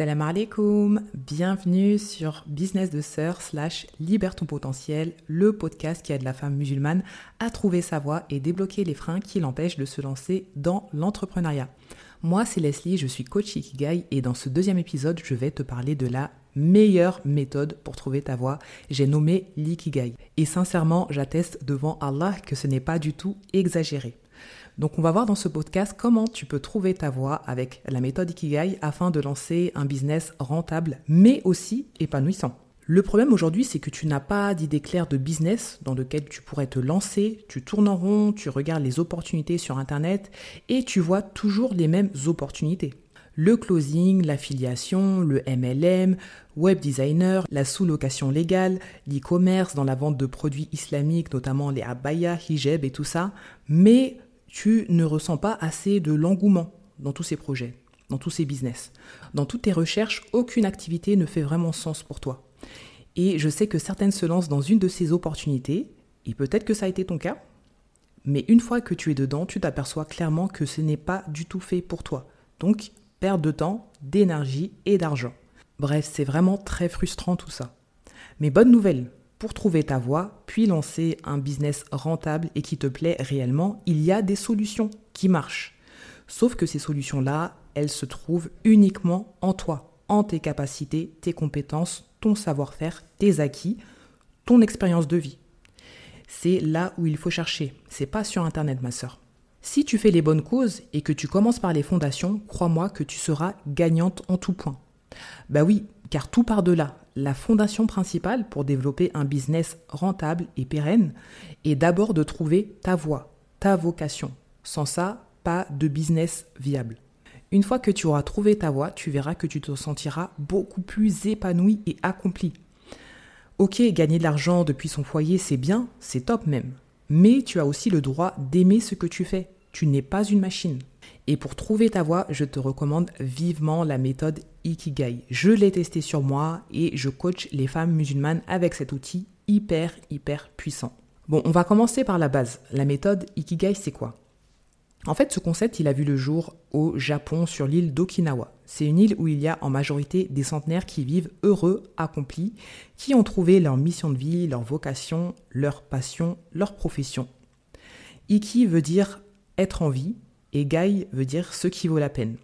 Salam alaikum, bienvenue sur Business de Sœur slash Libère ton potentiel, le podcast qui aide la femme musulmane à trouver sa voie et débloquer les freins qui l'empêchent de se lancer dans l'entrepreneuriat. Moi c'est Leslie, je suis coach Ikigai et dans ce deuxième épisode je vais te parler de la meilleure méthode pour trouver ta voie. J'ai nommé l'ikigai. Et sincèrement, j'atteste devant Allah que ce n'est pas du tout exagéré. Donc on va voir dans ce podcast comment tu peux trouver ta voie avec la méthode Ikigai afin de lancer un business rentable mais aussi épanouissant. Le problème aujourd'hui, c'est que tu n'as pas d'idée claire de business dans lequel tu pourrais te lancer, tu tournes en rond, tu regardes les opportunités sur Internet et tu vois toujours les mêmes opportunités. Le closing, l'affiliation, le MLM, web designer, la sous-location légale, l'e-commerce dans la vente de produits islamiques, notamment les abaya, hijab et tout ça, mais tu ne ressens pas assez de l'engouement dans tous ces projets, dans tous ces business. Dans toutes tes recherches, aucune activité ne fait vraiment sens pour toi. Et je sais que certaines se lancent dans une de ces opportunités, et peut-être que ça a été ton cas, mais une fois que tu es dedans, tu t'aperçois clairement que ce n'est pas du tout fait pour toi. Donc, perte de temps, d'énergie et d'argent. Bref, c'est vraiment très frustrant tout ça. Mais bonne nouvelle, pour trouver ta voie, puis lancer un business rentable et qui te plaît réellement, il y a des solutions qui marchent. Sauf que ces solutions-là, elles se trouvent uniquement en toi, en tes capacités, tes compétences, ton savoir-faire, tes acquis, ton expérience de vie. C'est là où il faut chercher. C'est pas sur internet, ma sœur. Si tu fais les bonnes causes et que tu commences par les fondations, crois-moi que tu seras gagnante en tout point. Bah oui, car tout part de là. La fondation principale pour développer un business rentable et pérenne est d'abord de trouver ta voie, ta vocation. Sans ça, pas de business viable. Une fois que tu auras trouvé ta voie, tu verras que tu te sentiras beaucoup plus épanoui et accompli. Ok, gagner de l'argent depuis son foyer, c'est bien, c'est top même. Mais tu as aussi le droit d'aimer ce que tu fais. Tu n'es pas une machine. Et pour trouver ta voie, je te recommande vivement la méthode Ikigai. Je l'ai testé sur moi et je coach les femmes musulmanes avec cet outil hyper, hyper puissant. Bon, on va commencer par la base. La méthode Ikigai, c'est quoi? En fait, ce concept, il a vu le jour au Japon sur l'île d'Okinawa. C'est une île où il y a en majorité des centenaires qui vivent heureux, accomplis, qui ont trouvé leur mission de vie, leur vocation, leur passion, leur profession. Iki veut dire être en vie et Gai veut dire ce qui vaut la peine.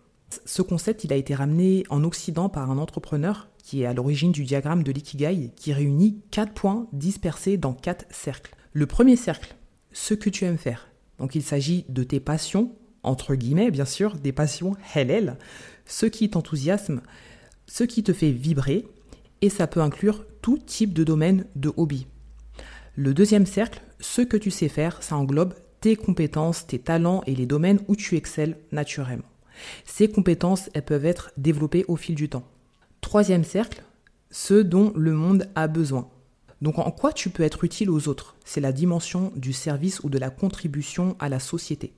Ce concept, il a été ramené en Occident par un entrepreneur qui est à l'origine du diagramme de l'ikigai qui réunit quatre points dispersés dans quatre cercles. Le premier cercle, ce que tu aimes faire. Donc il s'agit de tes passions, entre guillemets bien sûr, des passions halal, ce qui t'enthousiasme, ce qui te fait vibrer, et ça peut inclure tout type de domaine de hobby. Le deuxième cercle, ce que tu sais faire, ça englobe tes compétences, tes talents et les domaines où tu excelles naturellement. Ces compétences, elles peuvent être développées au fil du temps. Troisième cercle, ce dont le monde a besoin. Donc en quoi tu peux être utile aux autres? C'est la dimension du service ou de la contribution à la société.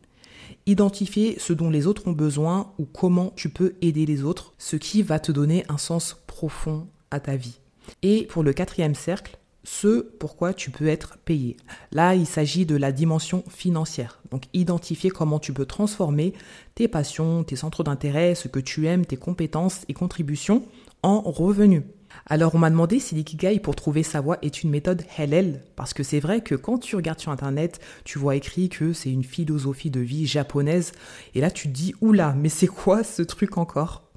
Identifier ce dont les autres ont besoin ou comment tu peux aider les autres, ce qui va te donner un sens profond à ta vie. Et pour le quatrième cercle, ce pourquoi tu peux être payé. Là, il s'agit de la dimension financière. Donc, identifier comment tu peux transformer tes passions, tes centres d'intérêt, ce que tu aimes, tes compétences et contributions en revenus. Alors, on m'a demandé si l'ikigai pour trouver sa voie est une méthode halal, parce que c'est vrai que quand tu regardes sur internet, tu vois écrit que c'est une philosophie de vie japonaise, et là tu te dis, oula, mais c'est quoi ce truc encore?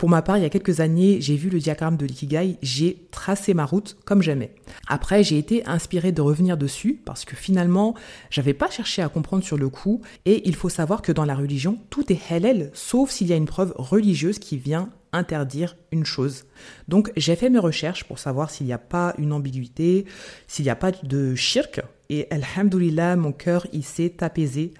Pour ma part, il y a quelques années, j'ai vu le diagramme de l'ikigai, j'ai tracé ma route comme jamais. Après, j'ai été inspirée de revenir dessus parce que finalement, j'avais pas cherché à comprendre sur le coup et il faut savoir que dans la religion, tout est halal sauf s'il y a une preuve religieuse qui vient interdire une chose. Donc, j'ai fait mes recherches pour savoir s'il n'y a pas une ambiguïté, s'il n'y a pas de shirk et alhamdoulilah, mon cœur il s'est apaisé.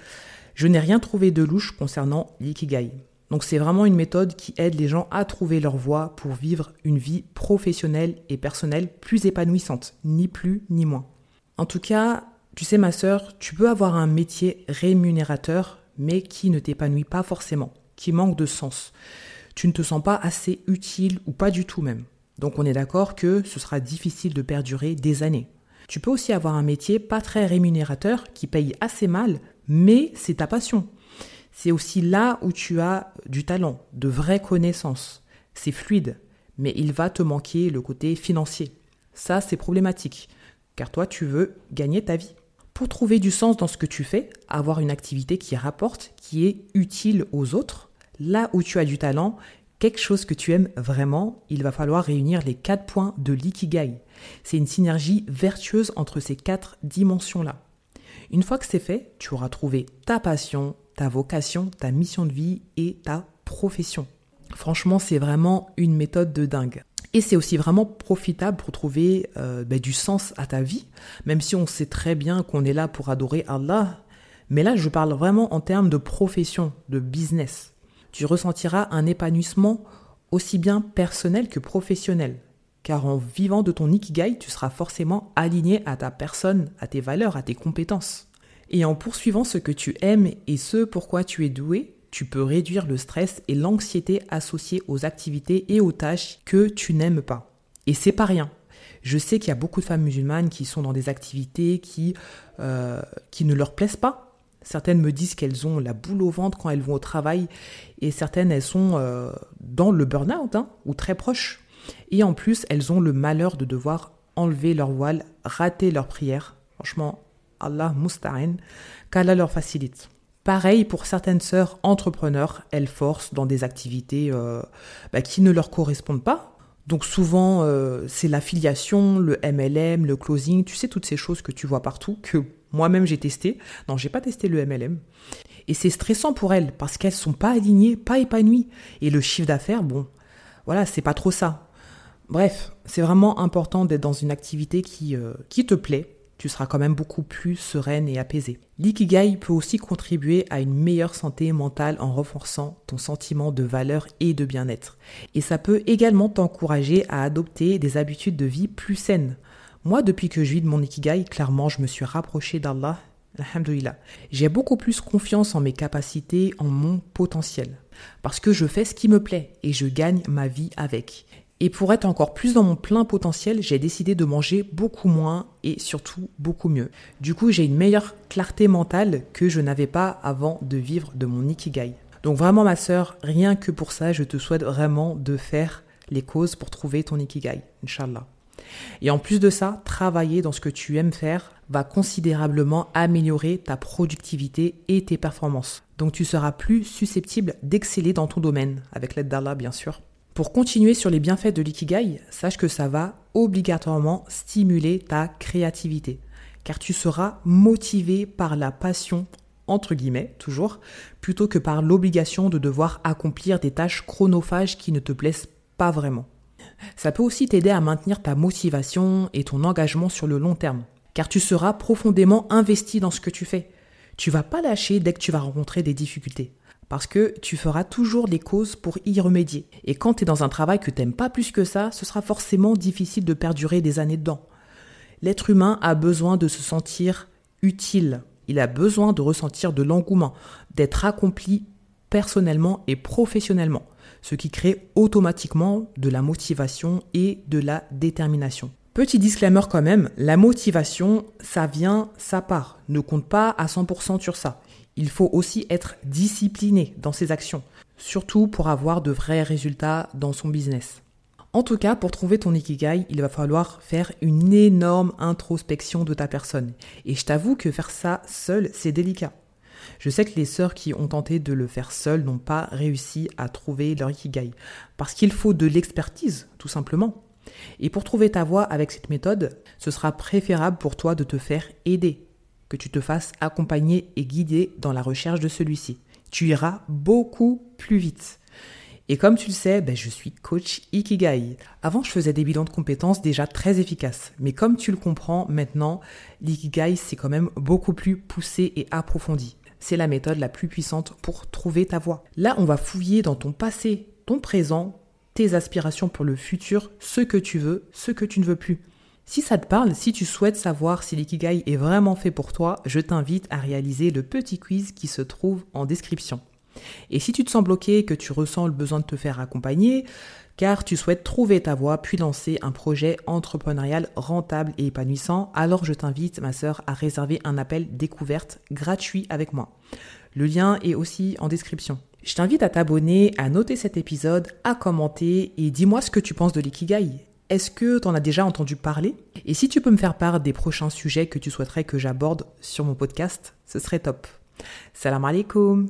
Je n'ai rien trouvé de louche concernant l'ikigai. Donc c'est vraiment une méthode qui aide les gens à trouver leur voie pour vivre une vie professionnelle et personnelle plus épanouissante, ni plus ni moins. En tout cas, tu sais ma sœur, tu peux avoir un métier rémunérateur mais qui ne t'épanouit pas forcément, qui manque de sens. Tu ne te sens pas assez utile ou pas du tout même. Donc on est d'accord que ce sera difficile de perdurer des années. Tu peux aussi avoir un métier pas très rémunérateur qui paye assez mal, mais c'est ta passion c'est aussi là où tu as du talent, de vraies connaissances. c'est fluide, mais il va te manquer le côté financier. Ça, c'est problématique, car toi, tu veux gagner ta vie. Pour trouver du sens dans ce que tu fais, avoir une activité qui rapporte, qui est utile aux autres, là où tu as du talent, quelque chose que tu aimes vraiment, il va falloir réunir les quatre points de l'ikigai. C'est une synergie vertueuse entre ces quatre dimensions-là. Une fois que c'est fait, tu auras trouvé ta passion, ta vocation, ta mission de vie et ta profession. Franchement, c'est vraiment une méthode de dingue. Et c'est aussi vraiment profitable pour trouver euh, ben, du sens à ta vie, même si on sait très bien qu'on est là pour adorer Allah. Mais là, je parle vraiment en termes de profession, de business. Tu ressentiras un épanouissement aussi bien personnel que professionnel. Car en vivant de ton ikigai, tu seras forcément aligné à ta personne, à tes valeurs, à tes compétences. Et en poursuivant ce que tu aimes et ce pourquoi tu es doué, tu peux réduire le stress et l'anxiété associés aux activités et aux tâches que tu n'aimes pas. Et c'est pas rien. Je sais qu'il y a beaucoup de femmes musulmanes qui sont dans des activités qui, euh, qui ne leur plaisent pas. Certaines me disent qu'elles ont la boule au ventre quand elles vont au travail et certaines elles sont euh, dans le burn-out hein, ou très proches. Et en plus, elles ont le malheur de devoir enlever leur voile, rater leur prière. Franchement, Allah musta'in, qu'Allah leur facilite. Pareil pour certaines sœurs entrepreneurs, elles forcent dans des activités euh, bah, qui ne leur correspondent pas. Donc souvent, euh, c'est l'affiliation, le MLM, le closing, tu sais, toutes ces choses que tu vois partout, que moi-même j'ai testé. Non, j'ai pas testé le MLM. Et c'est stressant pour elles parce qu'elles sont pas alignées, pas épanouies. Et le chiffre d'affaires, bon, voilà, c'est pas trop ça. Bref, c'est vraiment important d'être dans une activité qui, euh, qui te plaît, tu seras quand même beaucoup plus sereine et apaisée. L'ikigai peut aussi contribuer à une meilleure santé mentale en renforçant ton sentiment de valeur et de bien-être. Et ça peut également t'encourager à adopter des habitudes de vie plus saines. Moi, depuis que je vis de mon ikigai, clairement, je me suis rapproché d'Allah. Alhamdulillah. J'ai beaucoup plus confiance en mes capacités, en mon potentiel. Parce que je fais ce qui me plaît et je gagne ma vie avec. Et pour être encore plus dans mon plein potentiel, j'ai décidé de manger beaucoup moins et surtout beaucoup mieux. Du coup, j'ai une meilleure clarté mentale que je n'avais pas avant de vivre de mon ikigai. Donc vraiment ma sœur, rien que pour ça, je te souhaite vraiment de faire les causes pour trouver ton ikigai, Inch'Allah. Et en plus de ça, travailler dans ce que tu aimes faire va considérablement améliorer ta productivité et tes performances. Donc tu seras plus susceptible d'exceller dans ton domaine, avec l'aide d'Allah bien sûr. Pour continuer sur les bienfaits de l'ikigai, sache que ça va obligatoirement stimuler ta créativité, car tu seras motivé par la passion, entre guillemets, toujours, plutôt que par l'obligation de devoir accomplir des tâches chronophages qui ne te plaisent pas vraiment. Ça peut aussi t'aider à maintenir ta motivation et ton engagement sur le long terme, car tu seras profondément investi dans ce que tu fais. Tu vas pas lâcher dès que tu vas rencontrer des difficultés parce que tu feras toujours les causes pour y remédier. Et quand tu es dans un travail que t'aimes pas plus que ça, ce sera forcément difficile de perdurer des années dedans. L'être humain a besoin de se sentir utile. Il a besoin de ressentir de l'engouement, d'être accompli personnellement et professionnellement, ce qui crée automatiquement de la motivation et de la détermination. Petit disclaimer quand même, la motivation, ça vient, ça part. Ne compte pas à 100% sur ça il faut aussi être discipliné dans ses actions, surtout pour avoir de vrais résultats dans son business. En tout cas, pour trouver ton ikigai, il va falloir faire une énorme introspection de ta personne. Et je t'avoue que faire ça seul, c'est délicat. Je sais que les sœurs qui ont tenté de le faire seules n'ont pas réussi à trouver leur ikigai. Parce qu'il faut de l'expertise, tout simplement. Et pour trouver ta voie avec cette méthode, ce sera préférable pour toi de te faire aider que tu te fasses accompagner et guider dans la recherche de celui-ci. Tu iras beaucoup plus vite. Et comme tu le sais, ben je suis coach Ikigai. Avant, je faisais des bilans de compétences déjà très efficaces. Mais comme tu le comprends maintenant, l'Ikigai, c'est quand même beaucoup plus poussé et approfondi. C'est la méthode la plus puissante pour trouver ta voie. Là, on va fouiller dans ton passé, ton présent, tes aspirations pour le futur, ce que tu veux, ce que tu ne veux plus. Si ça te parle, si tu souhaites savoir si l'ikigai est vraiment fait pour toi, je t'invite à réaliser le petit quiz qui se trouve en description. Et si tu te sens bloqué, que tu ressens le besoin de te faire accompagner, car tu souhaites trouver ta voie puis lancer un projet entrepreneurial rentable et épanouissant, alors je t'invite, ma sœur, à réserver un appel découverte gratuit avec moi. Le lien est aussi en description. Je t'invite à t'abonner, à noter cet épisode, à commenter et dis-moi ce que tu penses de l'ikigai. Est-ce que tu en as déjà entendu parler? Et si tu peux me faire part des prochains sujets que tu souhaiterais que j'aborde sur mon podcast, ce serait top. Salam alaikum